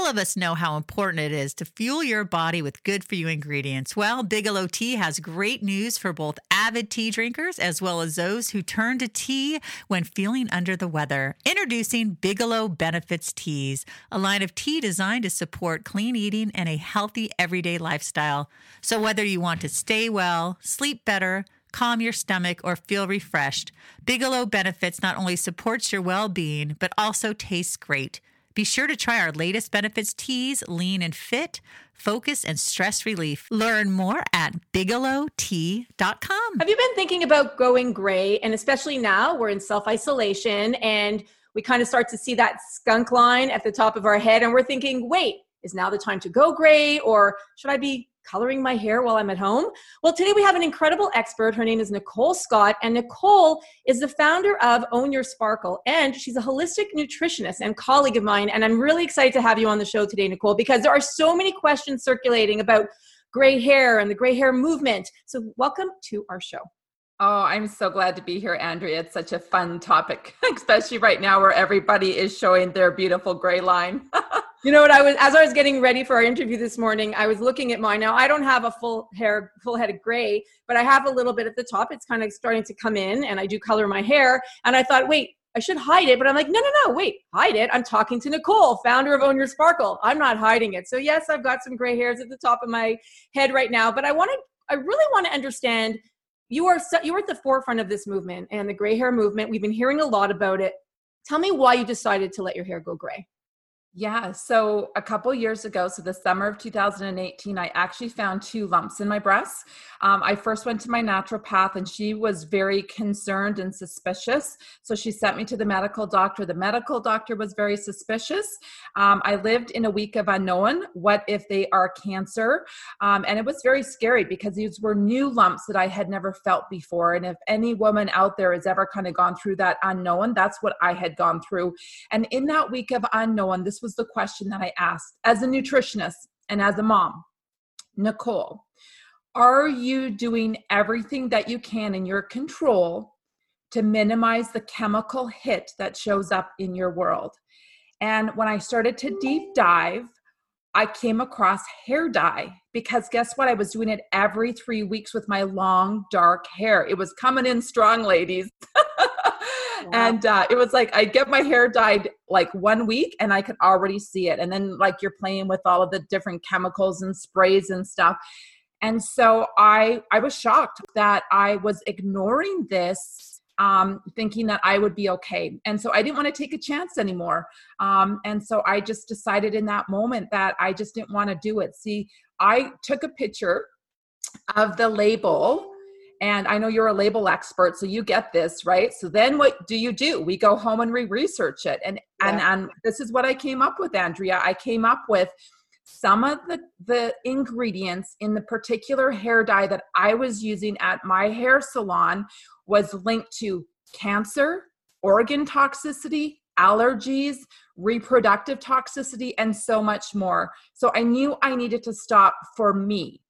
All of us know how important it is to fuel your body with good for you ingredients. Well, Bigelow Tea has great news for both avid tea drinkers as well as those who turn to tea when feeling under the weather. Introducing Bigelow Benefits Teas, a line of tea designed to support clean eating and a healthy everyday lifestyle. So, whether you want to stay well, sleep better, calm your stomach, or feel refreshed, Bigelow Benefits not only supports your well being, but also tastes great. Be sure to try our latest benefits teas, lean and fit, focus, and stress relief. Learn more at bigelowtea.com. Have you been thinking about going gray? And especially now we're in self isolation and we kind of start to see that skunk line at the top of our head. And we're thinking, wait, is now the time to go gray? Or should I be coloring my hair while I'm at home? Well, today we have an incredible expert. Her name is Nicole Scott, and Nicole is the founder of Own Your Sparkle, and she's a holistic nutritionist and colleague of mine. And I'm really excited to have you on the show today, Nicole, because there are so many questions circulating about gray hair and the gray hair movement. So, welcome to our show. Oh, I'm so glad to be here, Andrea. It's such a fun topic, especially right now where everybody is showing their beautiful gray line. you know what I was as I was getting ready for our interview this morning, I was looking at mine. Now I don't have a full hair, full head of gray, but I have a little bit at the top. It's kind of starting to come in, and I do color my hair. And I thought, wait, I should hide it, but I'm like, no, no, no, wait, hide it. I'm talking to Nicole, founder of Own Your Sparkle. I'm not hiding it. So yes, I've got some gray hairs at the top of my head right now, but I want to, I really want to understand you are so, you are at the forefront of this movement and the gray hair movement. We've been hearing a lot about it. Tell me why you decided to let your hair go gray. Yeah. So a couple years ago, so the summer of 2018, I actually found two lumps in my breasts. Um, I first went to my naturopath and she was very concerned and suspicious. So she sent me to the medical doctor. The medical doctor was very suspicious. Um, I lived in a week of unknown. What if they are cancer? Um, and it was very scary because these were new lumps that I had never felt before. And if any woman out there has ever kind of gone through that unknown, that's what I had gone through. And in that week of unknown, this was the question that I asked as a nutritionist and as a mom Nicole, are you doing everything that you can in your control to minimize the chemical hit that shows up in your world? And when I started to deep dive, I came across hair dye because guess what? I was doing it every three weeks with my long, dark hair. It was coming in strong, ladies. And uh, it was like I'd get my hair dyed like one week and I could already see it. And then like you're playing with all of the different chemicals and sprays and stuff. And so I I was shocked that I was ignoring this um, thinking that I would be okay. And so I didn't want to take a chance anymore. Um, and so I just decided in that moment that I just didn't want to do it. See, I took a picture of the label and I know you're a label expert, so you get this, right? So then what do you do? We go home and we research it. And yeah. and and this is what I came up with, Andrea. I came up with some of the the ingredients in the particular hair dye that I was using at my hair salon was linked to cancer, organ toxicity, allergies, reproductive toxicity, and so much more. So I knew I needed to stop for me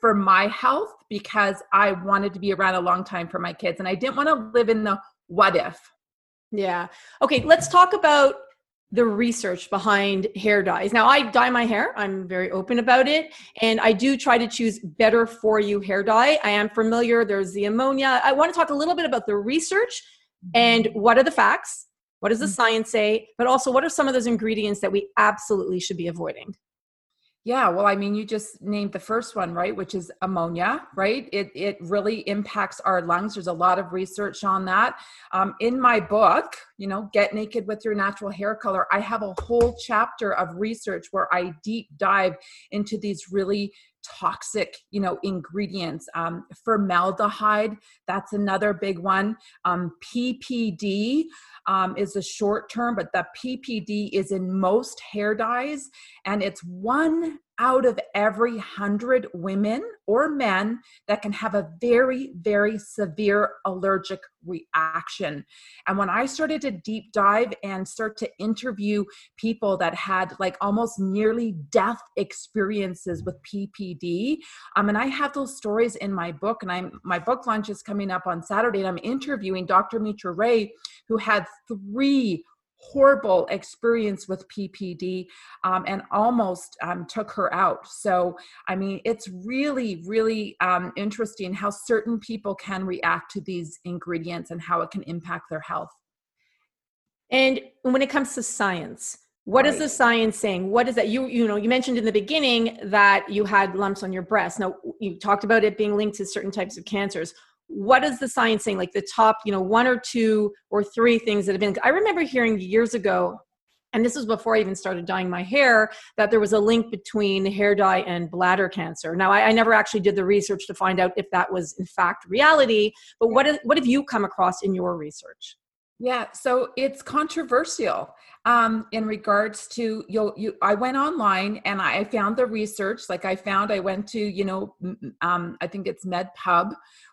for my health because I wanted to be around a long time for my kids and I didn't want to live in the what if. Yeah. Okay, let's talk about the research behind hair dyes. Now, I dye my hair. I'm very open about it. And I do try to choose better for you hair dye. I am familiar. There's the ammonia. I want to talk a little bit about the research and what are the facts? What does the mm-hmm. science say? But also, what are some of those ingredients that we absolutely should be avoiding? Yeah, well, I mean, you just named the first one, right? Which is ammonia, right? It it really impacts our lungs. There's a lot of research on that. Um, in my book, you know, Get Naked with Your Natural Hair Color, I have a whole chapter of research where I deep dive into these really toxic you know ingredients. Um, formaldehyde that's another big one. Um, ppd um, is a short term but the ppd is in most hair dyes and it's one out of every hundred women or men that can have a very, very severe allergic reaction. And when I started to deep dive and start to interview people that had like almost nearly death experiences with PPD, um, and I have those stories in my book, and I'm my book launch is coming up on Saturday, and I'm interviewing Dr. Mitra Ray, who had three horrible experience with PPD um, and almost um, took her out. So, I mean, it's really, really um, interesting how certain people can react to these ingredients and how it can impact their health. And when it comes to science, what right. is the science saying? What is that? You you know you mentioned in the beginning that you had lumps on your breast. Now you talked about it being linked to certain types of cancers what is the science saying like the top you know one or two or three things that have been i remember hearing years ago and this was before i even started dyeing my hair that there was a link between hair dye and bladder cancer now i, I never actually did the research to find out if that was in fact reality but what, is, what have you come across in your research yeah, so it's controversial um, in regards to you. You, I went online and I found the research. Like I found, I went to you know, um, I think it's MedPub,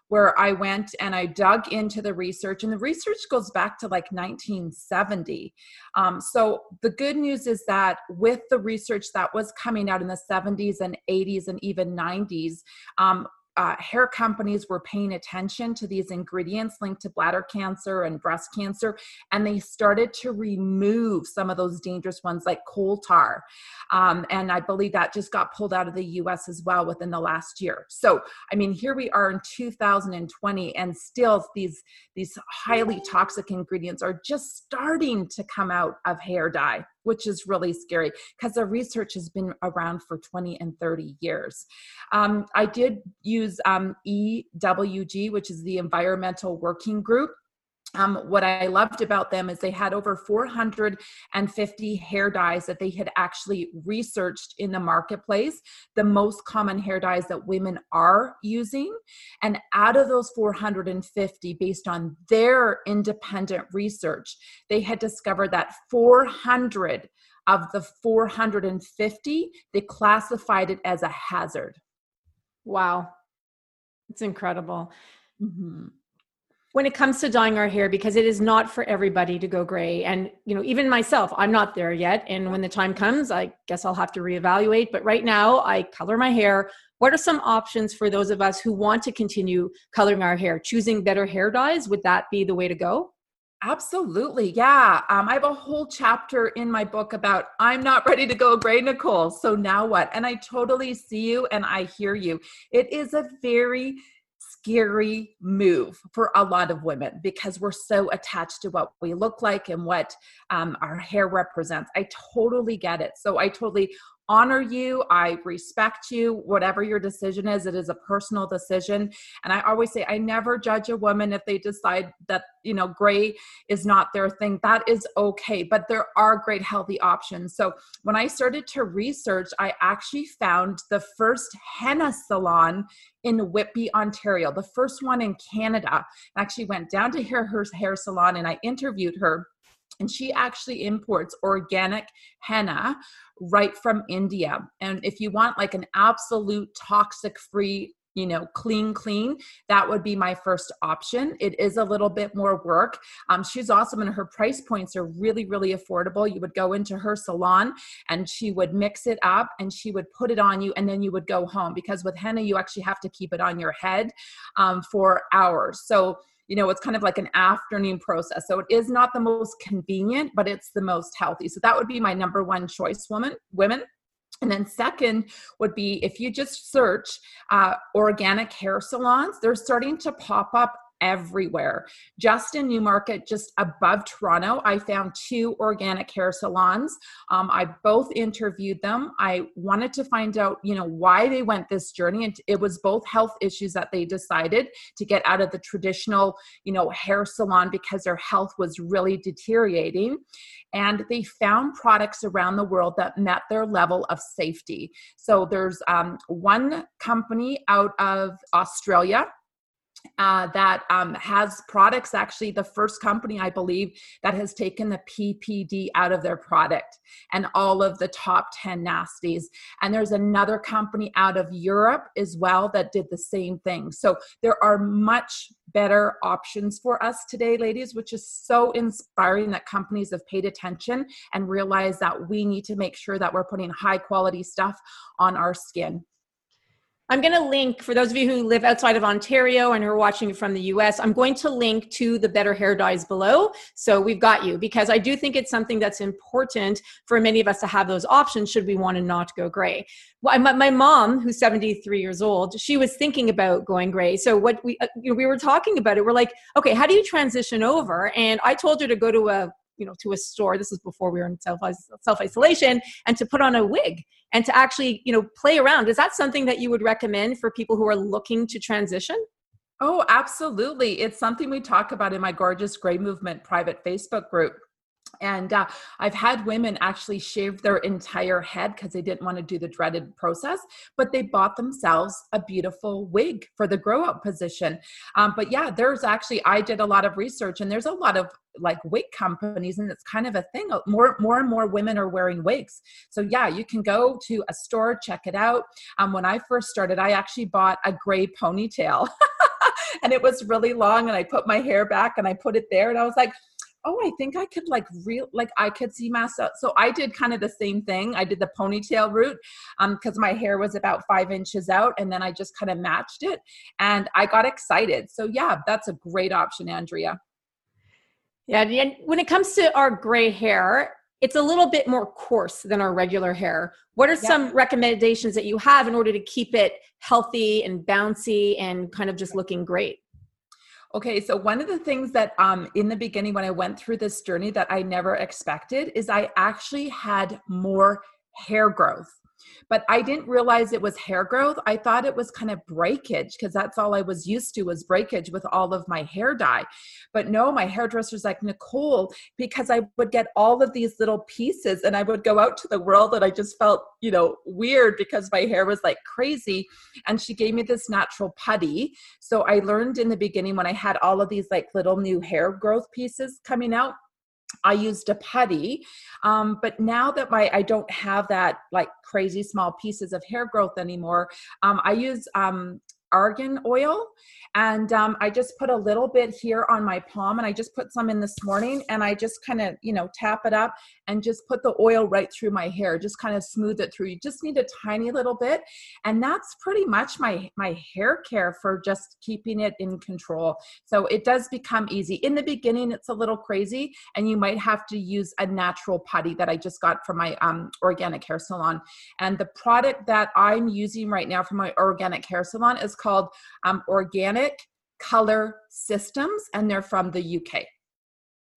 where I went and I dug into the research, and the research goes back to like 1970. Um, so the good news is that with the research that was coming out in the 70s and 80s and even 90s, um, uh, hair companies were paying attention to these ingredients linked to bladder cancer and breast cancer, and they started to remove some of those dangerous ones like coal tar. Um, and I believe that just got pulled out of the US as well within the last year. So, I mean, here we are in 2020, and still these, these highly toxic ingredients are just starting to come out of hair dye which is really scary because the research has been around for 20 and 30 years. Um, I did use um, EWG, which is the Environmental Working Group. Um, what I loved about them is they had over 450 hair dyes that they had actually researched in the marketplace, the most common hair dyes that women are using. And out of those 450, based on their independent research, they had discovered that 400 of the 450, they classified it as a hazard. Wow. It's incredible. Mm-hmm when it comes to dyeing our hair because it is not for everybody to go gray and you know even myself i'm not there yet and when the time comes i guess i'll have to reevaluate but right now i color my hair what are some options for those of us who want to continue coloring our hair choosing better hair dyes would that be the way to go Absolutely. Yeah. Um, I have a whole chapter in my book about I'm not ready to go gray, Nicole. So now what? And I totally see you and I hear you. It is a very scary move for a lot of women because we're so attached to what we look like and what um, our hair represents. I totally get it. So I totally honor you. I respect you. Whatever your decision is, it is a personal decision. And I always say, I never judge a woman if they decide that, you know, gray is not their thing. That is okay. But there are great healthy options. So when I started to research, I actually found the first henna salon in Whitby, Ontario, the first one in Canada. I actually went down to her, hair salon and I interviewed her and she actually imports organic henna right from India. And if you want like an absolute toxic free you know clean clean that would be my first option. It is a little bit more work. Um, she's awesome and her price points are really really affordable. You would go into her salon and she would mix it up and she would put it on you and then you would go home because with henna you actually have to keep it on your head um, for hours. So you know it's kind of like an afternoon process. So it is not the most convenient but it's the most healthy. So that would be my number one choice woman women. And then, second would be if you just search uh, organic hair salons, they're starting to pop up everywhere. Just in Newmarket, just above Toronto, I found two organic hair salons. Um, I both interviewed them. I wanted to find out, you know, why they went this journey, and it was both health issues that they decided to get out of the traditional, you know, hair salon because their health was really deteriorating. And they found products around the world that met their level of safety. So there's um, one company out of Australia uh, that um, has products actually the first company i believe that has taken the ppd out of their product and all of the top 10 nasties. And there's another company out of europe as well that did the same thing. So there are much better options for us today ladies which is so inspiring that companies have paid attention and realized that we need to make sure that we're putting high quality stuff on our skin I'm going to link for those of you who live outside of Ontario and who are watching from the US, I'm going to link to the better hair dyes below. So we've got you because I do think it's something that's important for many of us to have those options should we want to not go gray. Well, my, my mom, who's 73 years old, she was thinking about going gray. So what we, uh, you know, we were talking about it. We're like, okay, how do you transition over? And I told her to go to a you know to a store this is before we were in self self isolation and to put on a wig and to actually you know play around. Is that something that you would recommend for people who are looking to transition? Oh absolutely. It's something we talk about in my gorgeous gray movement private facebook group and uh, I've had women actually shave their entire head because they didn't want to do the dreaded process, but they bought themselves a beautiful wig for the grow out position. Um, but yeah, there's actually, I did a lot of research and there's a lot of like wig companies and it's kind of a thing more more and more women are wearing wigs so yeah you can go to a store check it out um, when i first started i actually bought a gray ponytail and it was really long and i put my hair back and i put it there and i was like oh, I think I could like real like I could see myself. So I did kind of the same thing. I did the ponytail route um because my hair was about five inches out, and then I just kind of matched it, and I got excited. So yeah, that's a great option, Andrea. Yeah, and when it comes to our gray hair, it's a little bit more coarse than our regular hair. What are yeah. some recommendations that you have in order to keep it healthy and bouncy and kind of just looking great? Okay, so one of the things that um, in the beginning when I went through this journey that I never expected is I actually had more hair growth but I didn't realize it was hair growth. I thought it was kind of breakage because that's all I was used to was breakage with all of my hair dye. But no, my hairdresser's like, Nicole, because I would get all of these little pieces and I would go out to the world and I just felt, you know, weird because my hair was like crazy. And she gave me this natural putty. So I learned in the beginning when I had all of these like little new hair growth pieces coming out I used a putty. Um, but now that my I don't have that like crazy small pieces of hair growth anymore, um, I use um, argan oil. And um, i just put a little bit here on my palm and i just put some in this morning and i just kind of you know tap it up and just put the oil right through my hair just kind of smooth it through. You just need a tiny little bit and that's pretty much my my hair care for just keeping it in control. So it does become easy. In the beginning it's a little crazy and you might have to use a natural putty that i just got from my um, organic hair salon. And the product that i'm using right now from my organic hair salon is called um, Organic Color Systems, and they're from the UK.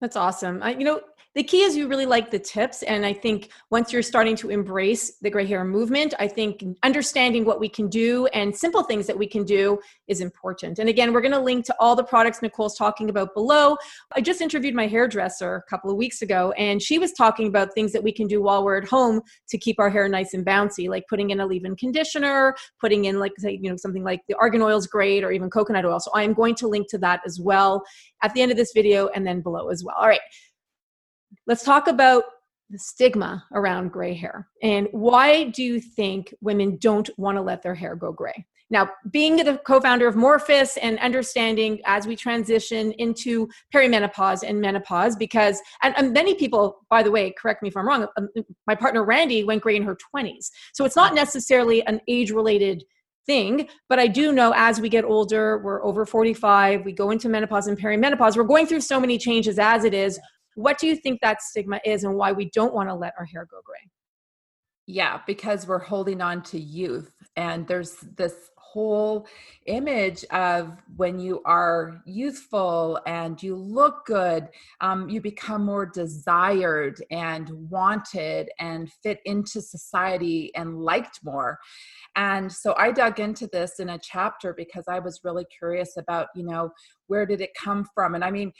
That's awesome. I, you know, the key is you really like the tips and i think once you're starting to embrace the gray hair movement i think understanding what we can do and simple things that we can do is important. And again we're going to link to all the products nicole's talking about below. I just interviewed my hairdresser a couple of weeks ago and she was talking about things that we can do while we're at home to keep our hair nice and bouncy like putting in a leave-in conditioner putting in like say you know something like the argan oil is great or even coconut oil. So i am going to link to that as well at the end of this video and then below as well. All right Let's talk about the stigma around gray hair and why do you think women don't want to let their hair go gray? Now, being the co founder of Morphus and understanding as we transition into perimenopause and menopause, because, and, and, many people, by the way, correct me if I'm wrong, um, my partner Randy went gray in her 20s. So it's not necessarily an age related thing, but I do know as we get older, we're over 45, we go into menopause and perimenopause, we're going through so many changes as it is. What do you think that stigma is and why we don't want to let our hair go gray? Yeah, because we're holding on to youth. And there's this whole image of when you are youthful and you look good, um, you become more desired and wanted and fit into society and liked more. And so I dug into this in a chapter because I was really curious about, you know, where did it come from? And I mean,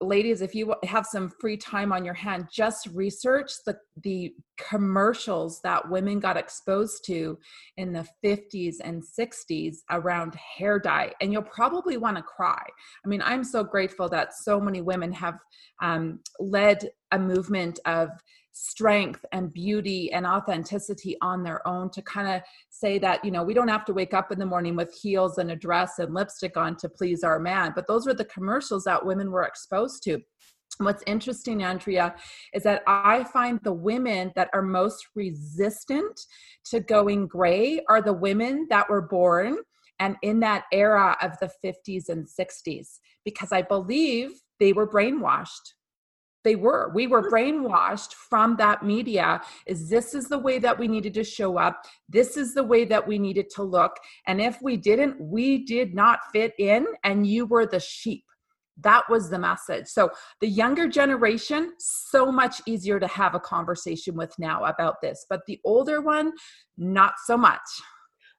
ladies if you have some free time on your hand just research the the commercials that women got exposed to in the 50s and 60s around hair dye and you'll probably want to cry. I mean i'm so grateful that so many women have um, led a movement of strength and beauty and authenticity on their own to kind of say that you know we don't have to wake up in the morning with heels and a dress and lipstick on to please our man. But those were the commercials that women were exposed to. What's interesting, Andrea, is that I find the women that are most resistant to going gray are the women that were born and in that era of the 50s and 60s, because I believe they were brainwashed they were. We were mm-hmm. brainwashed from that media is this is the way that we needed to show up. This is the way that we needed to look. And if we didn't we did not fit in and you were the sheep. That was the message. So the younger generation so much easier to have a conversation with now about this but the older one not so much.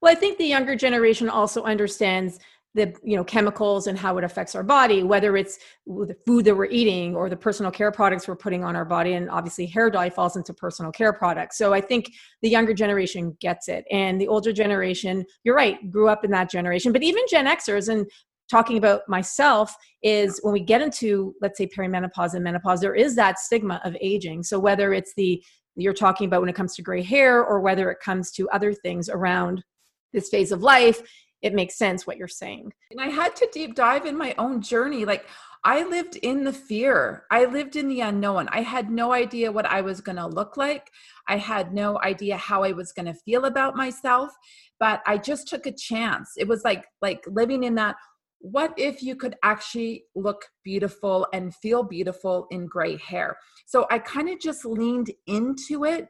Well i think the younger generation also understands the you know chemicals and how it affects our body whether it's the food that we're eating or the personal care products we're putting on our body and obviously hair dye falls into personal care products. So i think the younger generation gets it and the older generation you're right grew up in that generation. But even gen xers and talking about myself is when we get into let's say perimenopause and menopause there is that stigma of aging. So whether it's the you're talking about when it comes to gray hair or whether it comes to other things around this phase of life it makes sense what you're saying. And I had to deep dive in my own journey. Like I lived in the fear. I lived in the unknown. I had no idea what I was going to look like. I had no idea how I was going to feel about myself, but I just took a chance. It was like like living in that what if you could actually look beautiful and feel beautiful in gray hair? So I kind of just leaned into it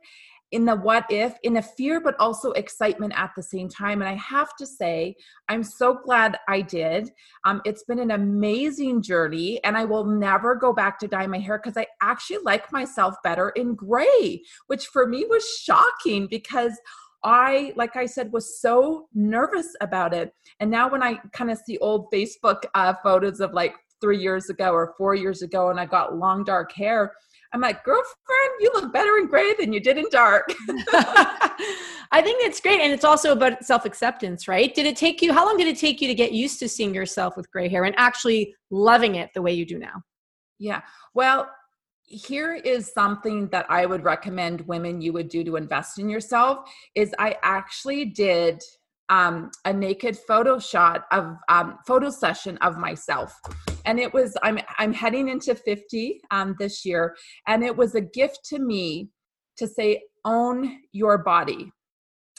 in the what if, in a fear, but also excitement at the same time. And I have to say, I'm so glad I did. Um, it's been an amazing journey, and I will never go back to dye my hair because I actually like myself better in gray, which for me was shocking because. I, like I said, was so nervous about it. And now when I kind of see old Facebook uh, photos of like three years ago or four years ago, and I got long dark hair, I'm like, girlfriend, you look better in gray than you did in dark. I think that's great. And it's also about self acceptance, right? Did it take you, how long did it take you to get used to seeing yourself with gray hair and actually loving it the way you do now? Yeah. Well, here is something that I would recommend women you would do to invest in yourself is I actually did um, a naked photo shot of um, photo session of myself. And it was i'm i'm heading into 50 um, this year. And it was a gift to me to say own your body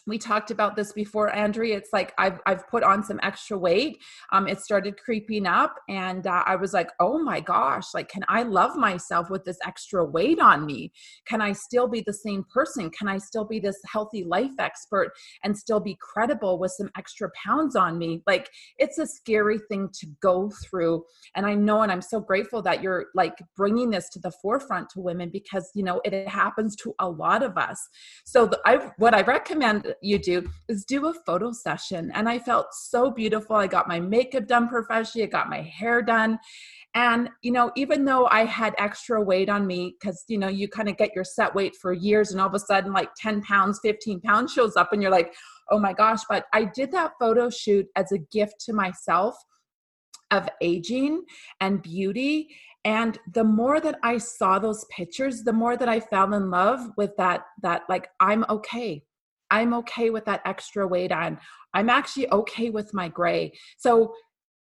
we talked about this before andrea it's like i've, I've put on some extra weight um, it started creeping up and uh, i was like oh my gosh like can i love myself with this extra weight on me? Can i still be the same person? Can i still be this healthy life expert and still be credible with some extra pounds on me? Like it's a scary thing to go through and i know and i'm so grateful that you're like bringing this to the forefront to women because you know it happens to a lot of us. So the, I, what i recommend you do is do a photo session. And I felt so beautiful. I got my makeup done professionally, I got my hair done. And, you know, even though I had extra weight on me, because, you know, you kind of get your set weight for years and all of a sudden, like 10 pounds, 15 pounds shows up, and you're like, oh my gosh. But I did that photo shoot as a gift to myself of aging and beauty and the more that i saw those pictures the more that i fell in love with that that like i'm okay I'm okay with that extra weight on. I'm actually okay with my gray. So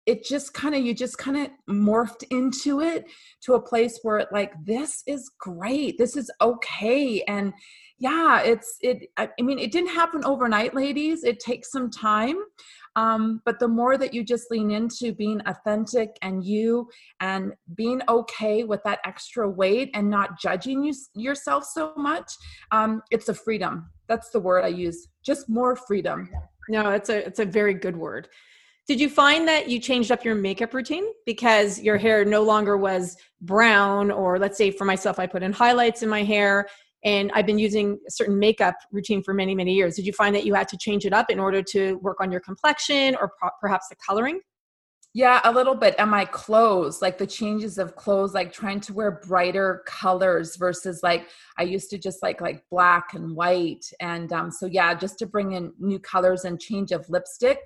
it just kind of you just kind of morphed into it to a place where it like this is great this is okay and yeah it's it i mean it didn't happen overnight ladies it takes some time um, but the more that you just lean into being authentic and you and being okay with that extra weight and not judging you, yourself so much, um, it's a freedom. That's the word I use. Just more freedom. No, it's a it's a very good word. Did you find that you changed up your makeup routine because your hair no longer was brown or let's say for myself I put in highlights in my hair and I've been using a certain makeup routine for many, many years. Did you find that you had to change it up in order to work on your complexion or pro- perhaps the coloring? Yeah, a little bit. And my clothes, like the changes of clothes, like trying to wear brighter colors versus like I used to just like like black and white. And um, so yeah, just to bring in new colors and change of lipstick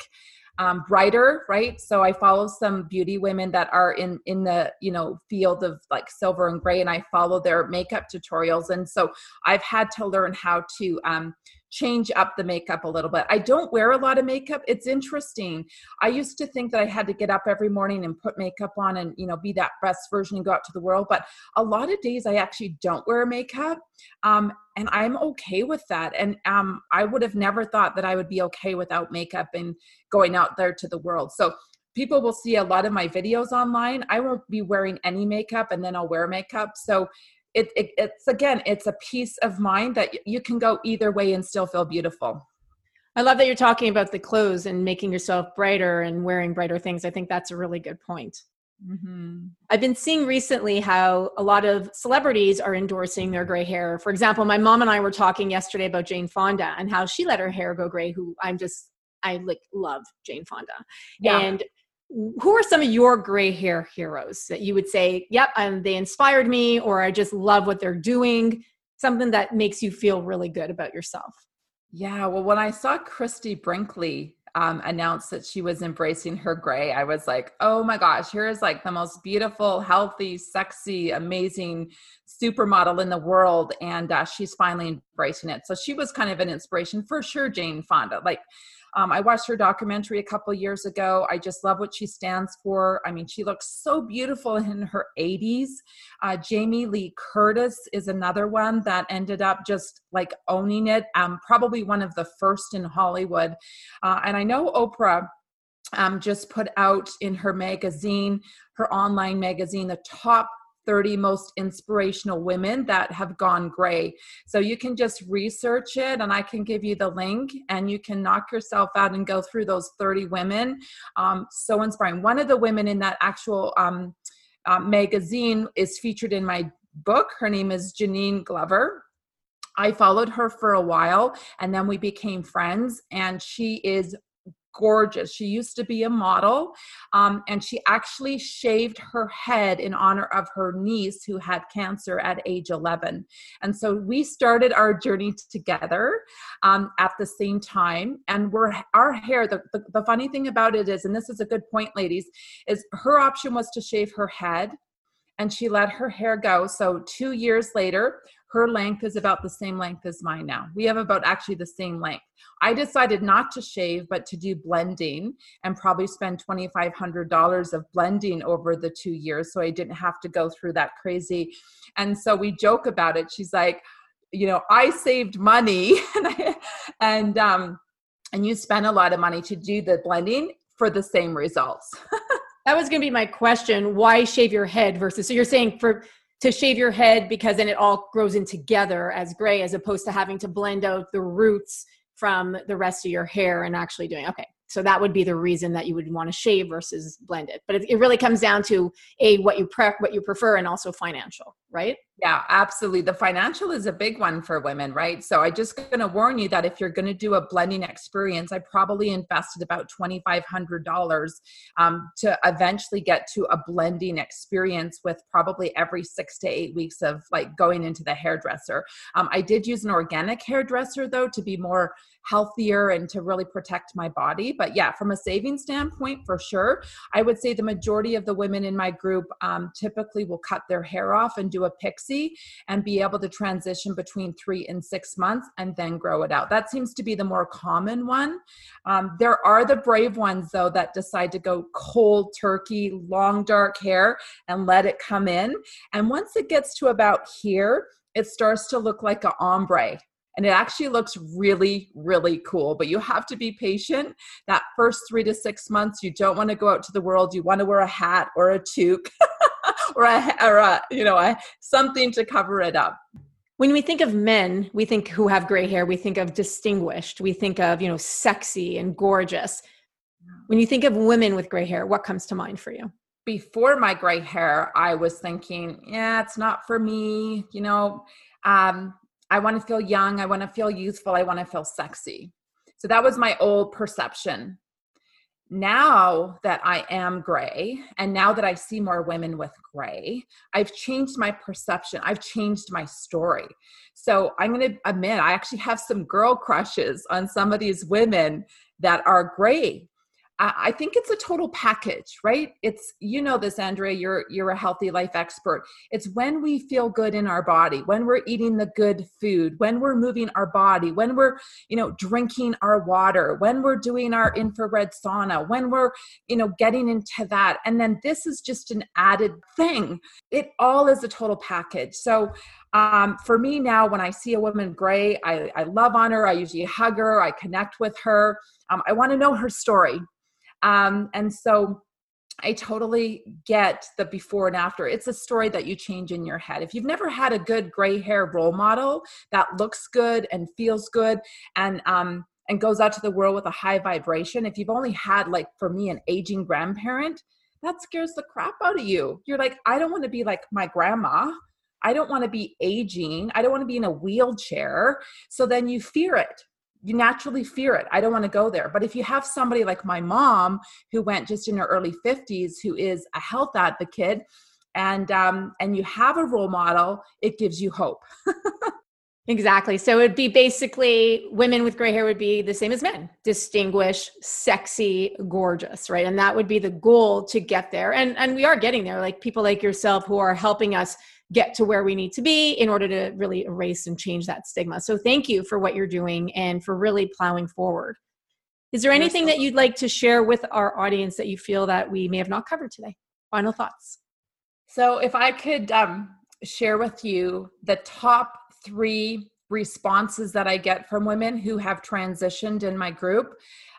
um, brighter right? So i follow some beauty women that are in in the you know field of like silver and gray and i follow their makeup tutorials. And so i've had to learn how to um, change up the makeup a little bit. I don't wear a lot of makeup. It's interesting. I used to think that I had to get up every morning and put makeup on and, you know, be that best version and go out to the world. But a lot of days I actually don't wear makeup. Um, and I'm okay with that. And um, I would have never thought that I would be okay without makeup and going out there to the world. So people will see a lot of my videos online. I won't be wearing any makeup and then I'll wear makeup. So it, it, it's again it's a peace of mind that you can go either way and still feel beautiful. I love that you're talking about the clothes and making yourself brighter and wearing brighter things. I think that's a really good point. Mm-hmm. i've been seeing recently how a lot of celebrities are endorsing their gray hair. For example my mom and i were talking yesterday about jane fonda and how she let her hair go gray who i'm just i like love jane fonda. Yeah. and who are some of your gray hair heroes that you would say, yep, um, they inspired me, or I just love what they're doing? Something that makes you feel really good about yourself. Yeah, well, when I saw Christie Brinkley um, announce that she was embracing her gray, I was like, oh my gosh, here is like the most beautiful, healthy, sexy, amazing supermodel in the world. And uh, she's finally embracing it. So she was kind of an inspiration for sure, Jane Fonda. Like, um, I watched her documentary a couple years ago. I just love what she stands for. I mean, she looks so beautiful in her 80s. Uh, Jamie Lee Curtis is another one that ended up just like owning it. Um, probably one of the first in Hollywood. Uh, and I know Oprah um, just put out in her magazine, her online magazine, the top 30 most inspirational women that have gone gray. So you can just research it and I can give you the link and you can knock yourself out and go through those 30 women. Um, so inspiring. One of the women in that actual um, uh, magazine is featured in my book. Her name is Janine Glover. I followed her for a while and then we became friends, and she is gorgeous. She used to be a model, um, and she actually shaved her head in honor of her niece who had cancer at age 11. And so we started our journey together um, at the same time. And we're our hair. The, the the funny thing about it is, and this is a good point, ladies, is her option was to shave her head and she let her hair go. So, two years later, her length is about the same length as mine now. We have about actually the same length. I decided not to shave, but to do blending and probably spend $2,500 of blending over the two years. So I didn't have to go through that crazy. And so we joke about it. She's like, you know, I saved money and, and, um, and you spent a lot of money to do the blending for the same results. that was going to be my question. Why shave your head versus, so you're saying for, to shave your head because then it all grows in together as gray as opposed to having to blend out the roots from the rest of your hair and actually doing okay so that would be the reason that you would want to shave versus blend it. But it, it really comes down to a what you pre- what you prefer and also financial right yeah, absolutely. The financial is a big one for women, right? So I just going to warn you that if you're going to do a blending experience, I probably invested about $2,500 um, to eventually get to a blending experience with probably every six to eight weeks of like going into the hairdresser. Um, I did use an organic hairdresser though to be more healthier and to really protect my body. But yeah, from a saving standpoint, for sure, I would say the majority of the women in my group um, typically will cut their hair off and do a pixie and be able to transition between three and six months and then grow it out. That seems to be the more common one. Um, there are the brave ones, though, that decide to go cold turkey, long dark hair and let it come in. And once it gets to about here, it starts to look like an ombre and it actually looks really really cool but you have to be patient that first three to six months you don't want to go out to the world you want to wear a hat or a toque or, a, or a you know a, something to cover it up when we think of men we think who have gray hair we think of distinguished we think of you know sexy and gorgeous when you think of women with gray hair what comes to mind for you before my gray hair i was thinking yeah it's not for me you know um, I want to feel young. I want to feel youthful. I want to feel sexy. So that was my old perception. Now that I am gray, and now that I see more women with gray, I've changed my perception. I've changed my story. So I'm going to admit, I actually have some girl crushes on some of these women that are gray. I think it's a total package, right? It's you know this, Andrea. You're you're a healthy life expert. It's when we feel good in our body, when we're eating the good food, when we're moving our body, when we're you know drinking our water, when we're doing our infrared sauna, when we're you know getting into that, and then this is just an added thing. It all is a total package. So um, for me now, when I see a woman gray, I, I love on her. I usually hug her. I connect with her. Um, I want to know her story um, and so I totally get the before and after. It's a story that you change in your head. If you've never had a good gray hair role model that looks good and feels good and um and goes out to the world with a high vibration, if you've only had like for me an aging grandparent, that scares the crap out of you. You're like, I don't want to be like my grandma. I don't want to be aging. I don't want to be in a wheelchair. So then you fear it you naturally fear it. I don't want to go there. But if you have somebody like my mom who went just in her early 50s, who is a health advocate, and um, and you have a role model, it gives you hope. exactly. So it'd be basically women with gray hair would be the same as men, distinguished, sexy, gorgeous, right? And that would be the goal to get there. And and we are getting there. Like people like yourself who are helping us get to where we need to be in order to really erase and change that stigma. So thank you for what you're doing and for really plowing forward. Is there anything that you'd like to share with our audience that you feel that we may have not covered today? Final thoughts. So if I could um, share with you the top three responses that I get from women who have transitioned in my group.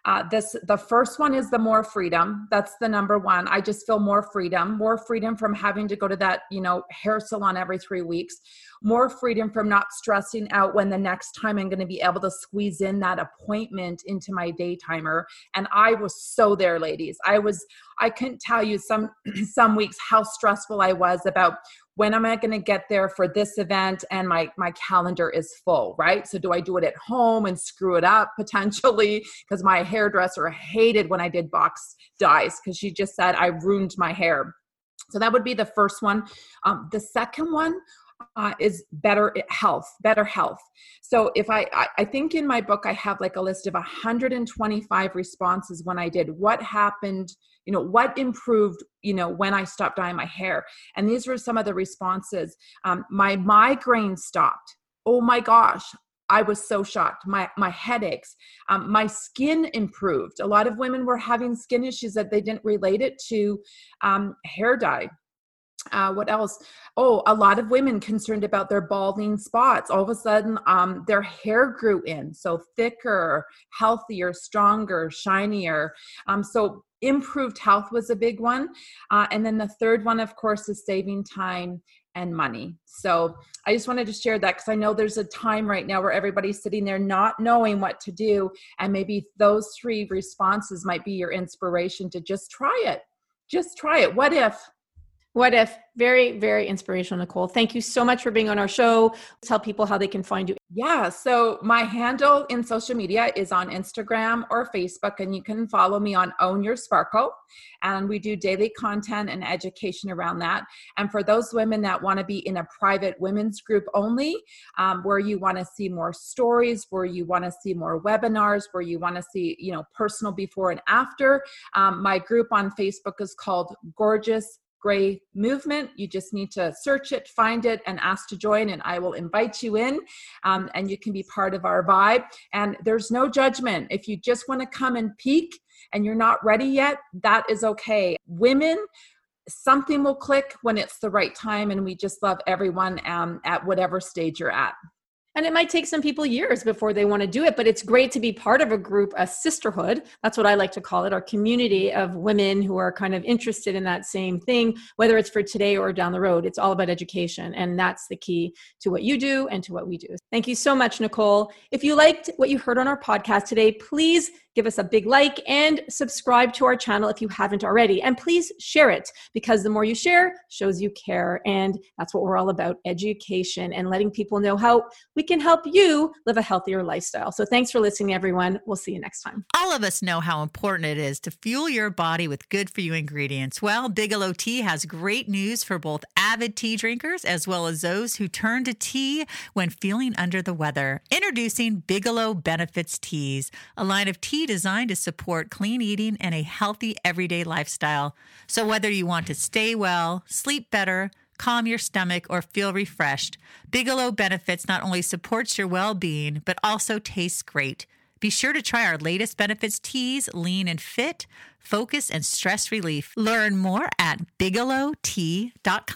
Uh, this the first one is the more freedom. That's the number one. I just feel more freedom, more freedom from having to go to that you know hair salon every three weeks, more freedom from not stressing out when the next time I'm going to be able to squeeze in that appointment into my day timer. And I was so there, ladies. I was I couldn't tell you some some weeks how stressful I was about when am i going to get there for this event and my my calendar is full right? So do i do it at home and screw it up potentially? Because my hairdresser hated when i did box dyes because she just said i ruined my hair. So that would be the first one. Um, the second one uh, is better health better health so if I, I i think in my book i have like a list of 125 responses when i did what happened you know what improved you know when i stopped dyeing my hair and these were some of the responses um, my migraine stopped oh my gosh I was so shocked. My my headaches, um, my skin improved. A lot of women were having skin issues that they didn't relate it to um, hair dye. Uh, what else? Oh, a lot of women concerned about their balding spots. All of a sudden, um, their hair grew in, so thicker, healthier, stronger, shinier. Um, so improved health was a big one. Uh, and then the third one, of course, is saving time and money. So I just wanted to share that because I know there's a time right now where everybody's sitting there not knowing what to do. And maybe those three responses might be your inspiration to just try it. Just try it. What if? What if? Very, very inspirational, Nicole. Thank you so much for being on our show. Tell people how they can find you. Yeah. So my handle in social media is on Instagram or Facebook, and you can follow me on Own Your Sparkle. And we do daily content and education around that. And for those women that want to be in a private women's group only, um, where you want to see more stories, where you want to see more webinars, where you want to see, you know, personal before and after, um, my group on Facebook is called Gorgeous Gray Movement. You just need to search it, find it, and ask to join, and I will invite you in, um, and you can be part of our vibe. And there's no judgment. If you just want to come and peek and you're not ready yet, that is okay. Women, something will click when it's the right time, and we just love everyone um, at whatever stage you're at. And it might take some people years before they want to do it, but it's great to be part of a group, a sisterhood. That's what I like to call it, our community of women who are kind of interested in that same thing, whether it's for today or down the road. It's all about education. And that's the key to what you do and to what we do. Thank you so much, Nicole. If you liked what you heard on our podcast today, please give us a big like and subscribe to our channel if you haven't already. And please share it because the more you share shows you care. And that's what we're all about education and letting people know how we can help you live a healthier lifestyle. So thanks for listening, everyone. We'll see you next time. All of us know how important it is to fuel your body with good for you ingredients. Well, Bigelow Tea has great news for both avid tea drinkers as well as those who turn to tea when feeling under the weather. Introducing Bigelow Benefits Teas, a line of tea designed to support clean eating and a healthy everyday lifestyle. So whether you want to stay well, sleep better, calm your stomach, or feel refreshed, Bigelow Benefits not only supports your well being, but also tastes great. Be sure to try our latest benefits teas, lean and fit, focus, and stress relief. Learn more at bigelowtea.com.